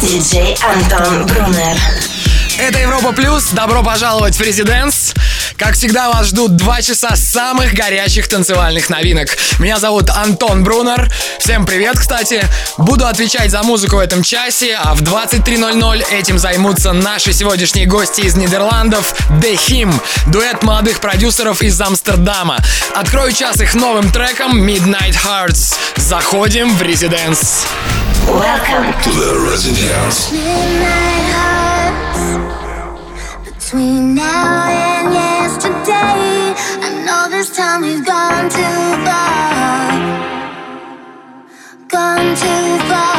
Диджей Антон Брунер. Это Европа Плюс. Добро пожаловать в Резиденс. Как всегда, вас ждут два часа самых горячих танцевальных новинок. Меня зовут Антон Брунер. Всем привет, кстати. Буду отвечать за музыку в этом часе, а в 23.00 этим займутся наши сегодняшние гости из Нидерландов The Him, дуэт молодых продюсеров из Амстердама. Открою час их новым треком Midnight Hearts. Заходим в Резиденс. Welcome to the Residence. Between now and yesterday, I know this time we've gone too far. Gone too far,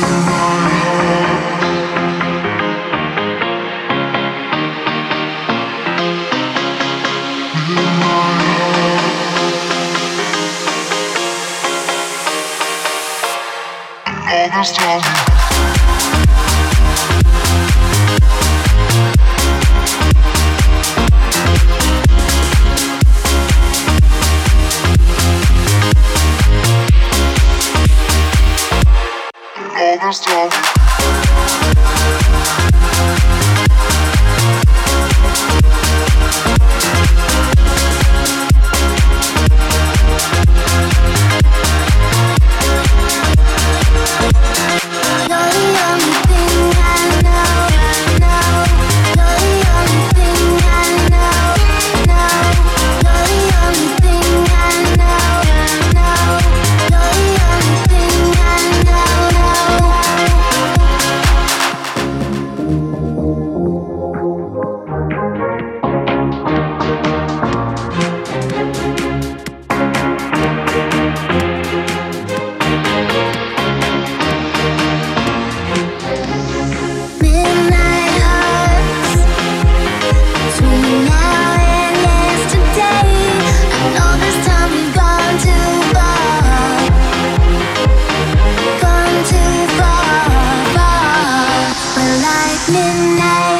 tomorrow. Midnight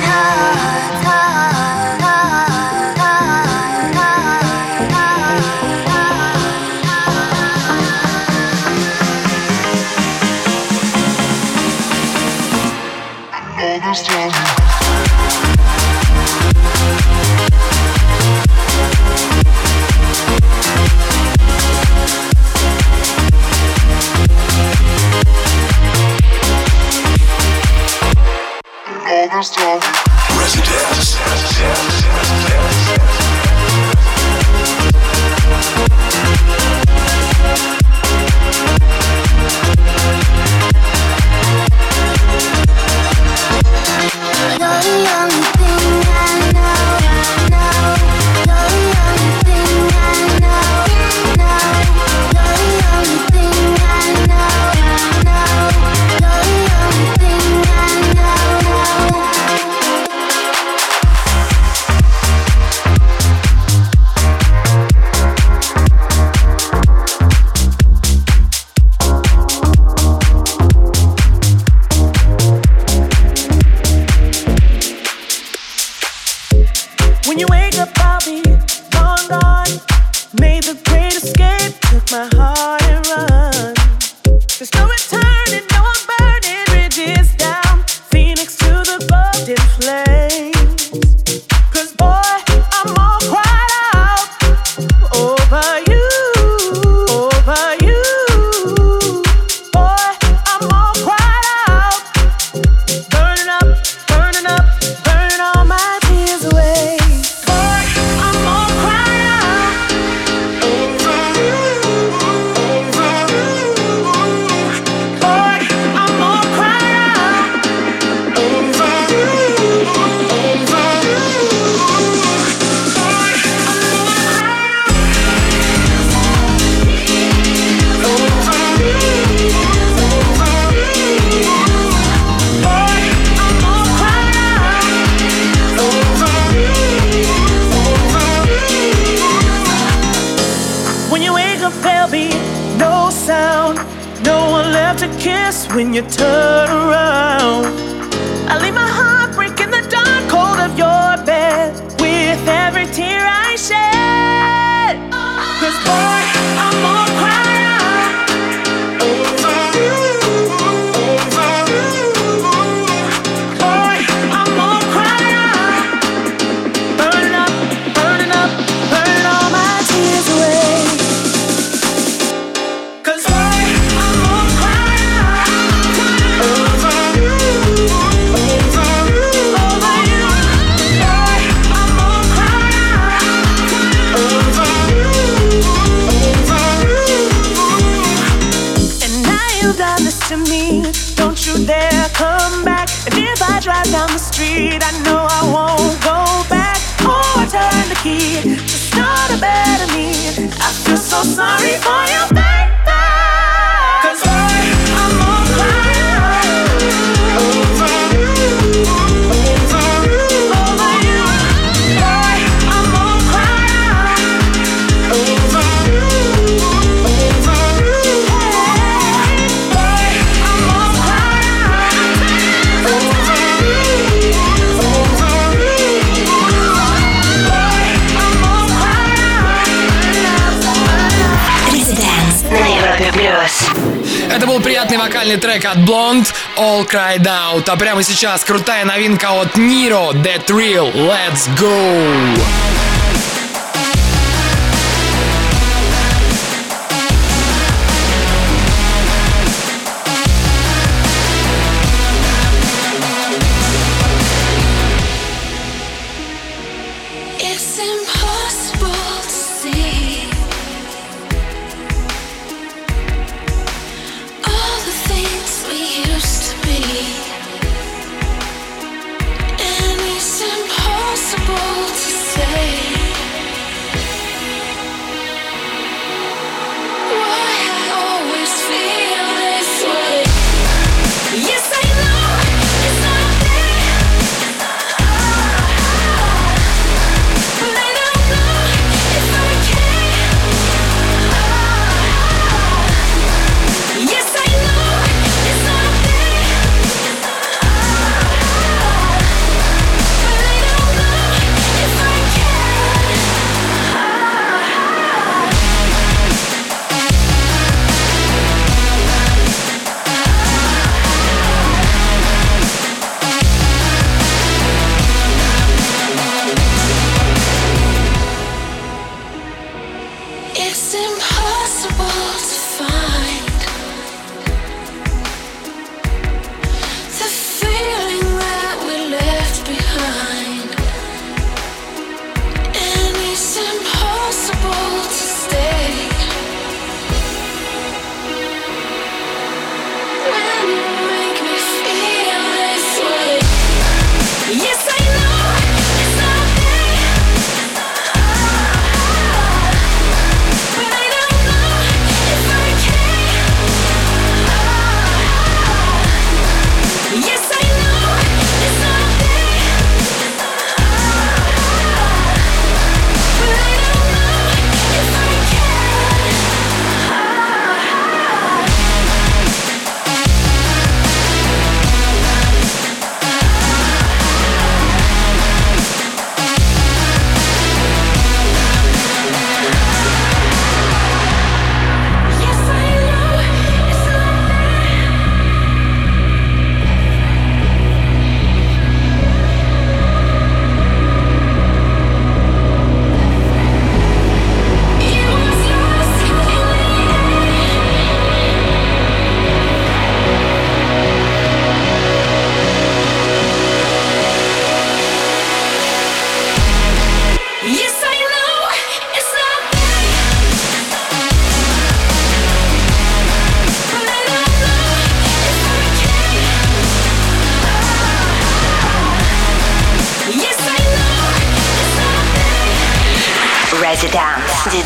I know I won't go back. Oh, I turned the key to start a better me. I feel so sorry for you. Это был приятный вокальный трек от Blonde All Cried Out. А прямо сейчас крутая новинка от Niro The Thrill. Let's go!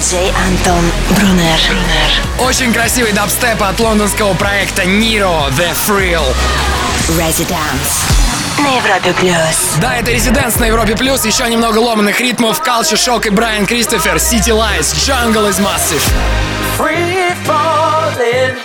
Диджей Антон Брунер. Очень красивый дабстеп от лондонского проекта Nero The Thrill. Residence на Европе Плюс. Да, это Резиденс на Европе Плюс. Еще немного ломанных ритмов. Калчи Шок и Брайан Кристофер. City Lights, Jungle is Massive. Free falling.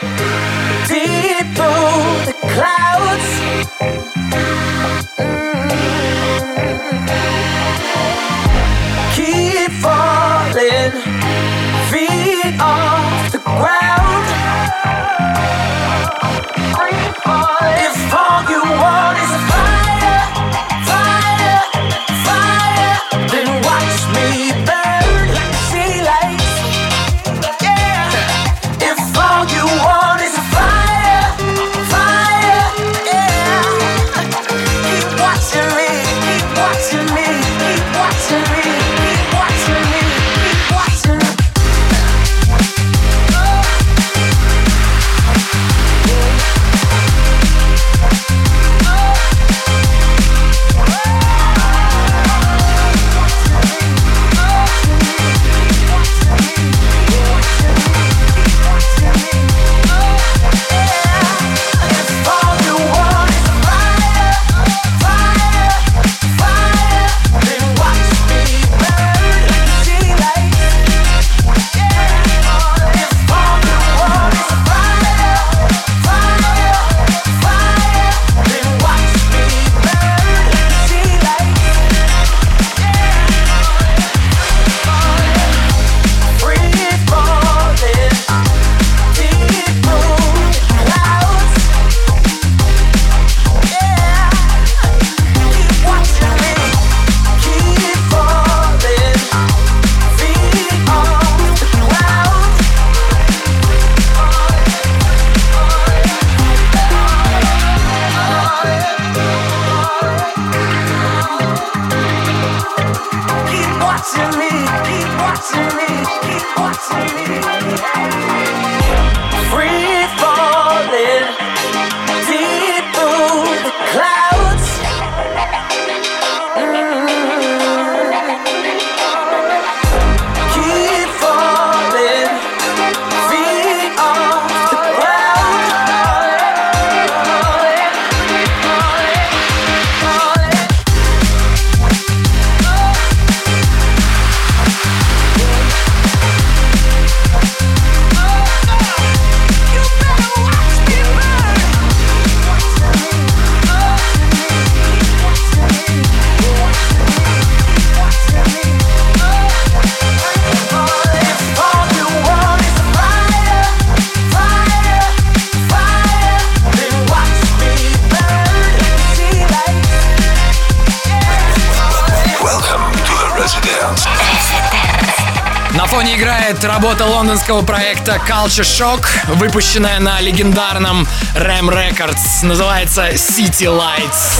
Работа лондонского проекта Culture Shock, выпущенная на легендарном Ram Records. Называется City Lights.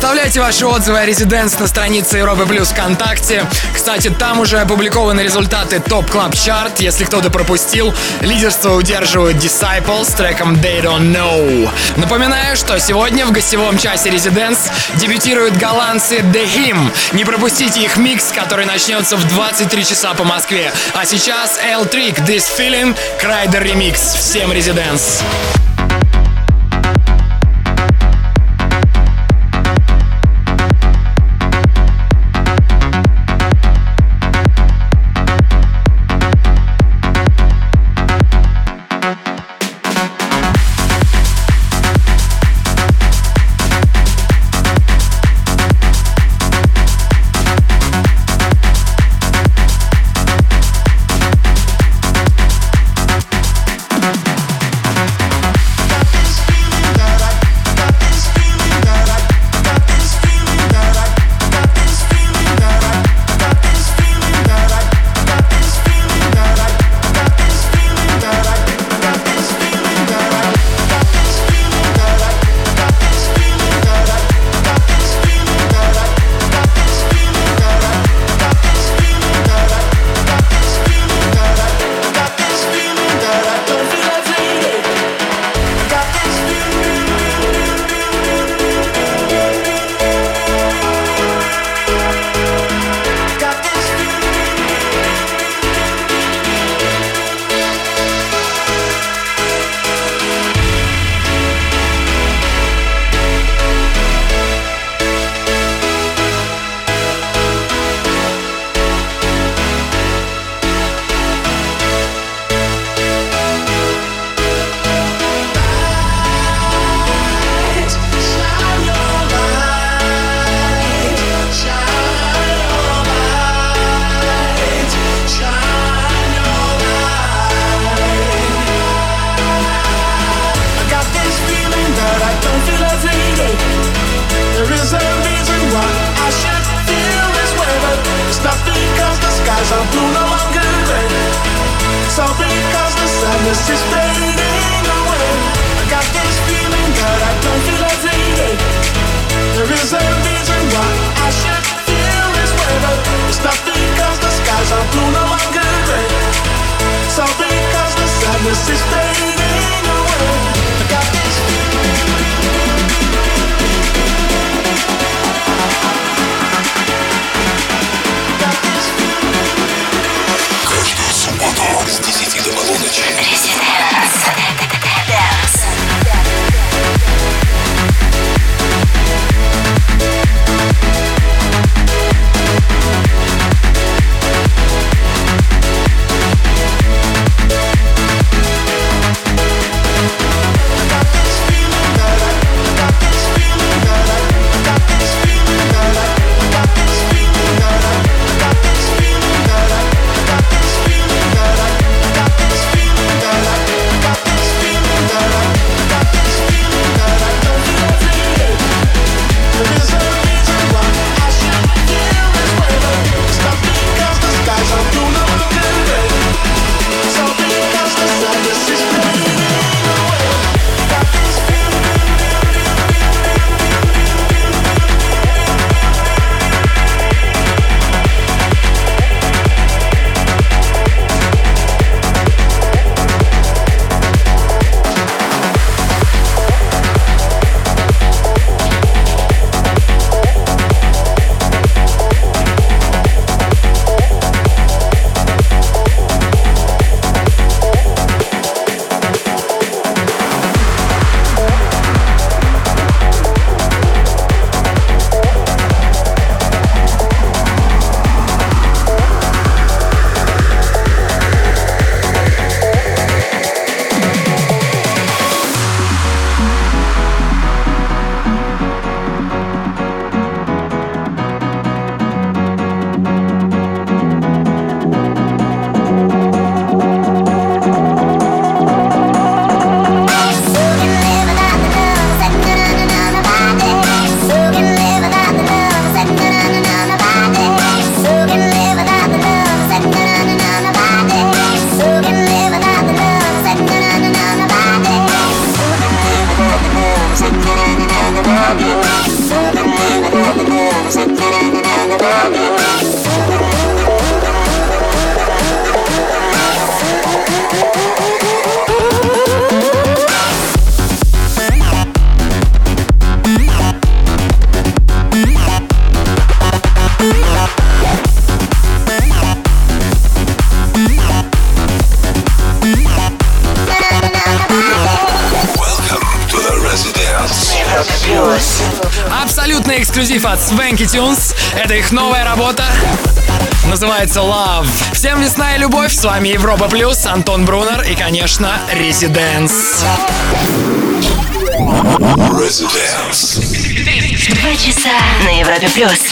Оставляйте ваши отзывы о Residence на странице Европы Плюс ВКонтакте. Кстати, там уже опубликованы результаты Top Club Chart. Если кто-то пропустил, лидерство удерживают Disciples с треком They Don't Know. Напоминаю, что сегодня в гостевом часе Residence дебютируют голландцы The Him. Не пропустите их микс, который начнется в 23 часа по Москве. А сейчас L Trick This Feeling Крайдер ремикс. Всем Резиденс. Residence. эксклюзив от Swanky Tunes. Это их новая работа. Называется Love. Всем весна и любовь. С вами Европа Плюс, Антон Брунер и, конечно, Резиденс. Резиденс. Два часа на Европе Плюс.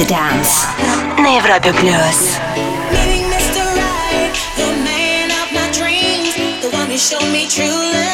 to dance на Европе плюс. Showed me true love.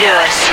Plus.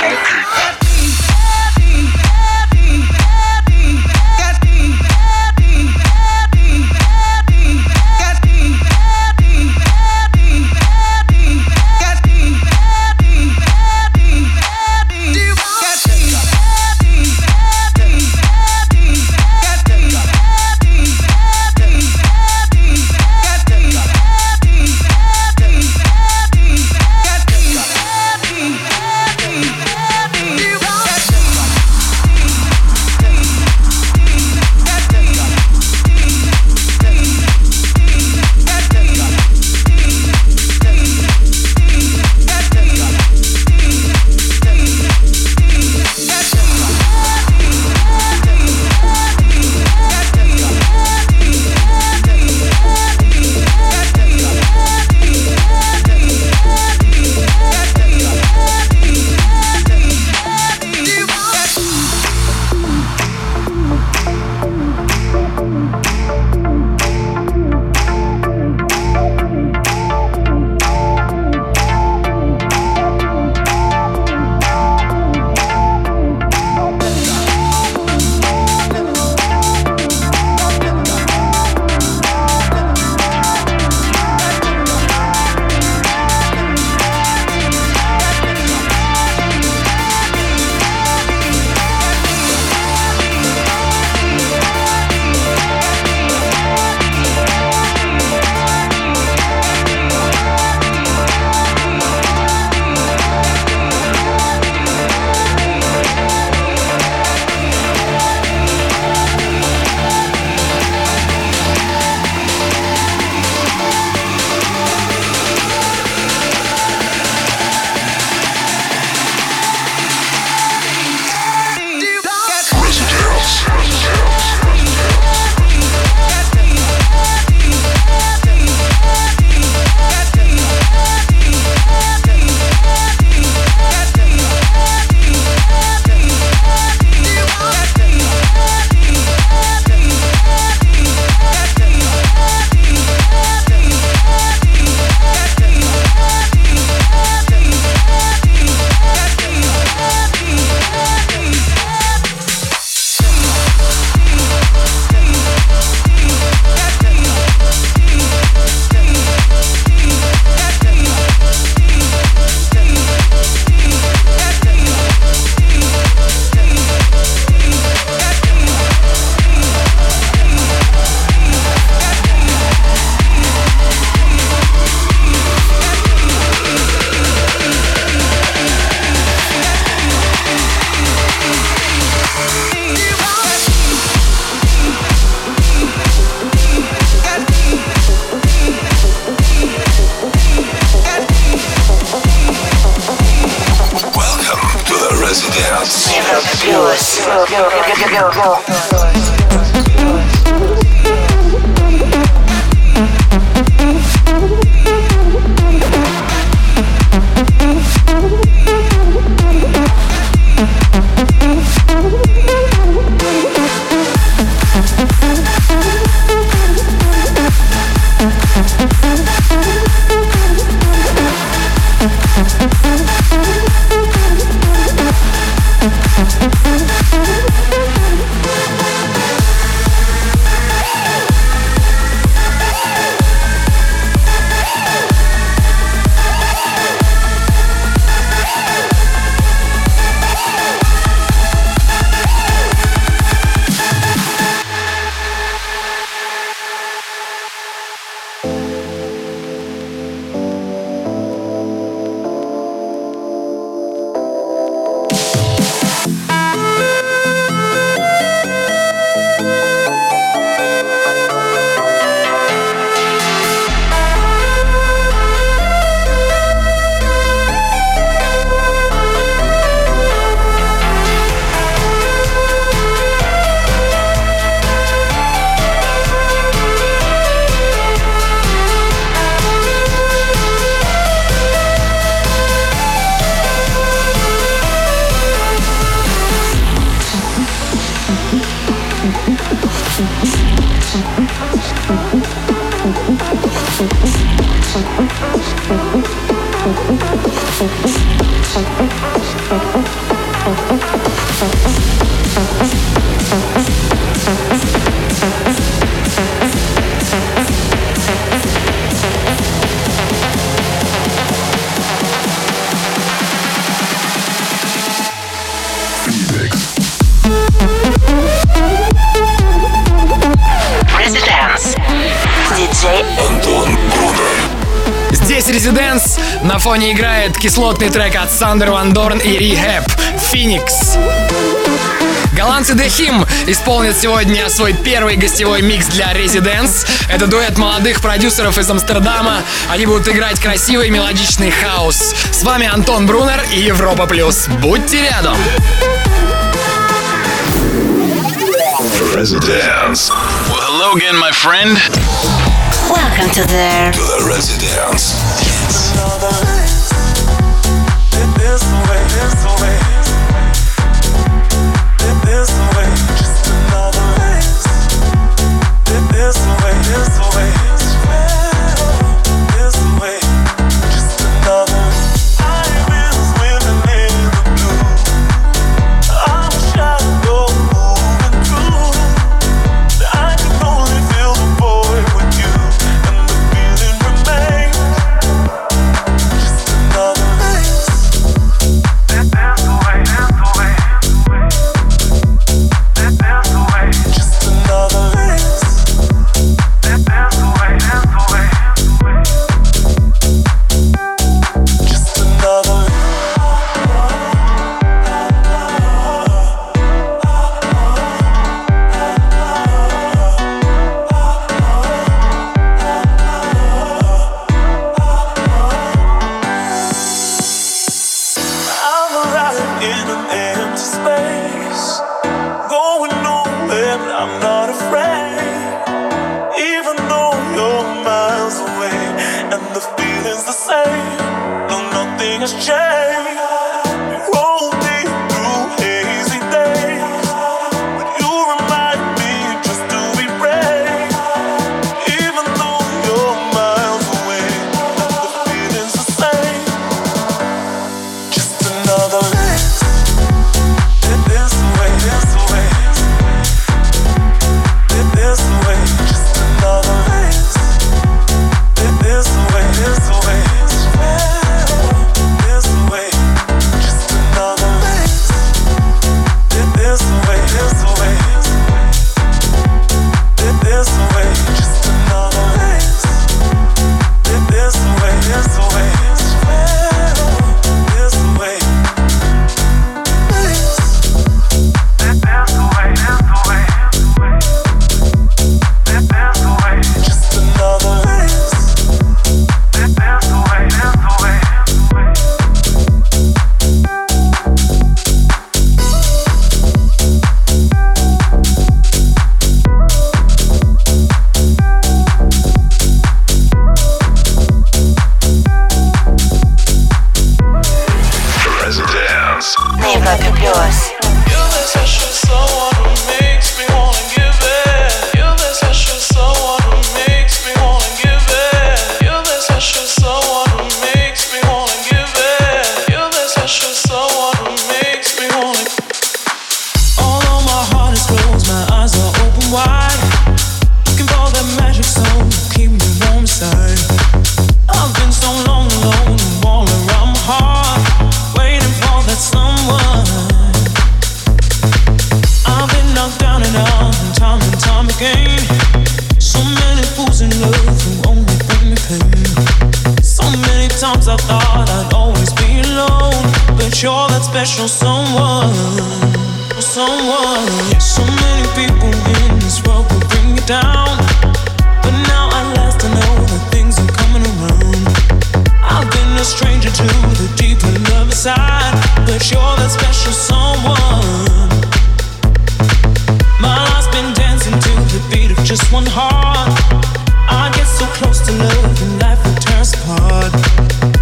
Европа плюс. Фоне играет кислотный трек от Сандер Ван Дорн и Rehab Phoenix. Голландцы The Him исполнят сегодня свой первый гостевой микс для Residence. Это дуэт молодых продюсеров из Амстердама. Они будут играть красивый мелодичный хаос. С вами Антон Брунер и Европа Плюс. Будьте рядом! Residence. Well, hello again, my friend. Welcome to the The Residence. this way, just another way. This way, this way. But you're that special someone. Someone. So many people in this world will bring you down. But now at last I know that things are coming around. I've been a stranger to the deeper love side. But you're that special someone. My life's been dancing to the beat of just one heart. I get so close to love and life will tear us apart.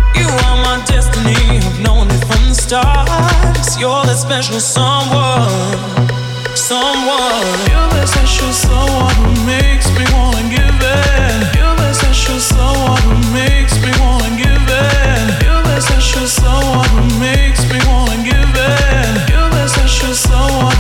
The start. You're that special someone, someone. You're that special someone who makes me wanna give in. You're that special someone who makes me wanna give in. You're that special someone who makes me wanna give in. You're that special someone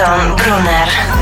Anton Brunner.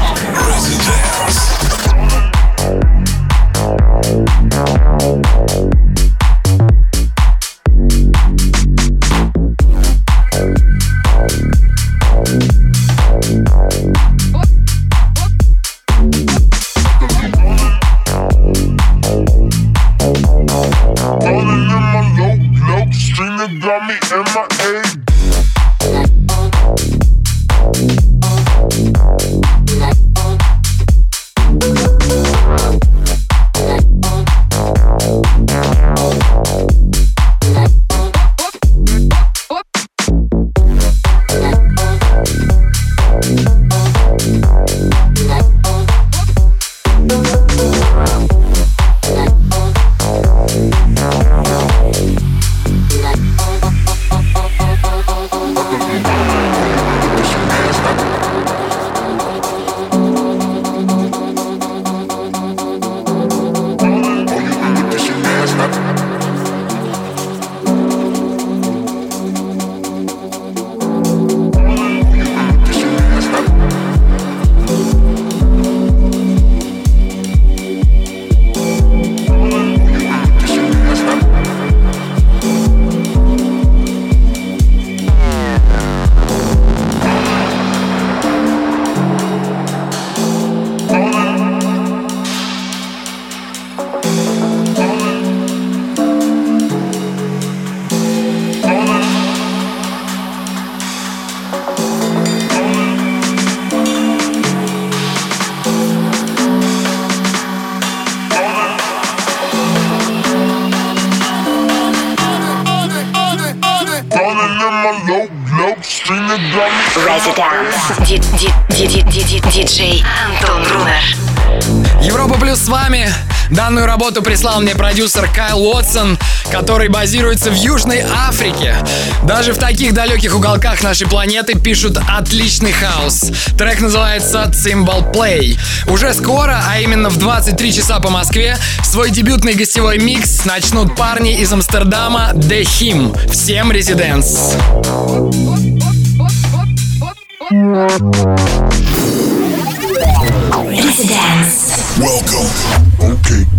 Данную работу прислал мне продюсер Кайл Уотсон, который базируется в Южной Африке. Даже в таких далеких уголках нашей планеты пишут отличный хаос. Трек называется Cymbal Play. Уже скоро, а именно в 23 часа по Москве, свой дебютный гостевой микс начнут парни из Амстердама The Him. Всем резиденс. Residence. Welcome. Okay.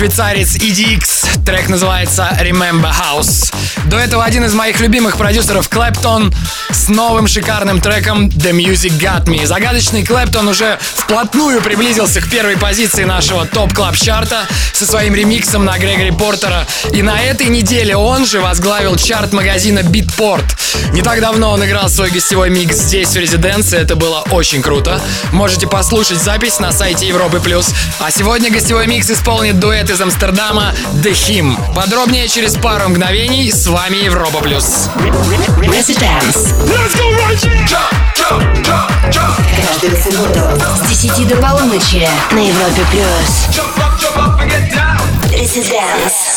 швейцарец EDX. Трек называется Remember House. До этого один из моих любимых продюсеров Claptone с новым шикарным треком The Music Got Me. Загадочный Claptone уже вплотную приблизился к первой позиции нашего Top Club Chart а со своим ремиксом на Грегори Портера. И на этой неделе он же возглавил чарт магазина Beatport. Не так давно он играл свой гостевой микс здесь, в Резиденции. Это было очень круто. Можете послушать запись на сайте Европы+. плюс. А сегодня гостевой микс исполнит дуэт из Амстердама The Him. Подробнее через пару мгновений. С вами Европа+. плюс. С 10 до полуночи на Европе+. плюс. This is dance.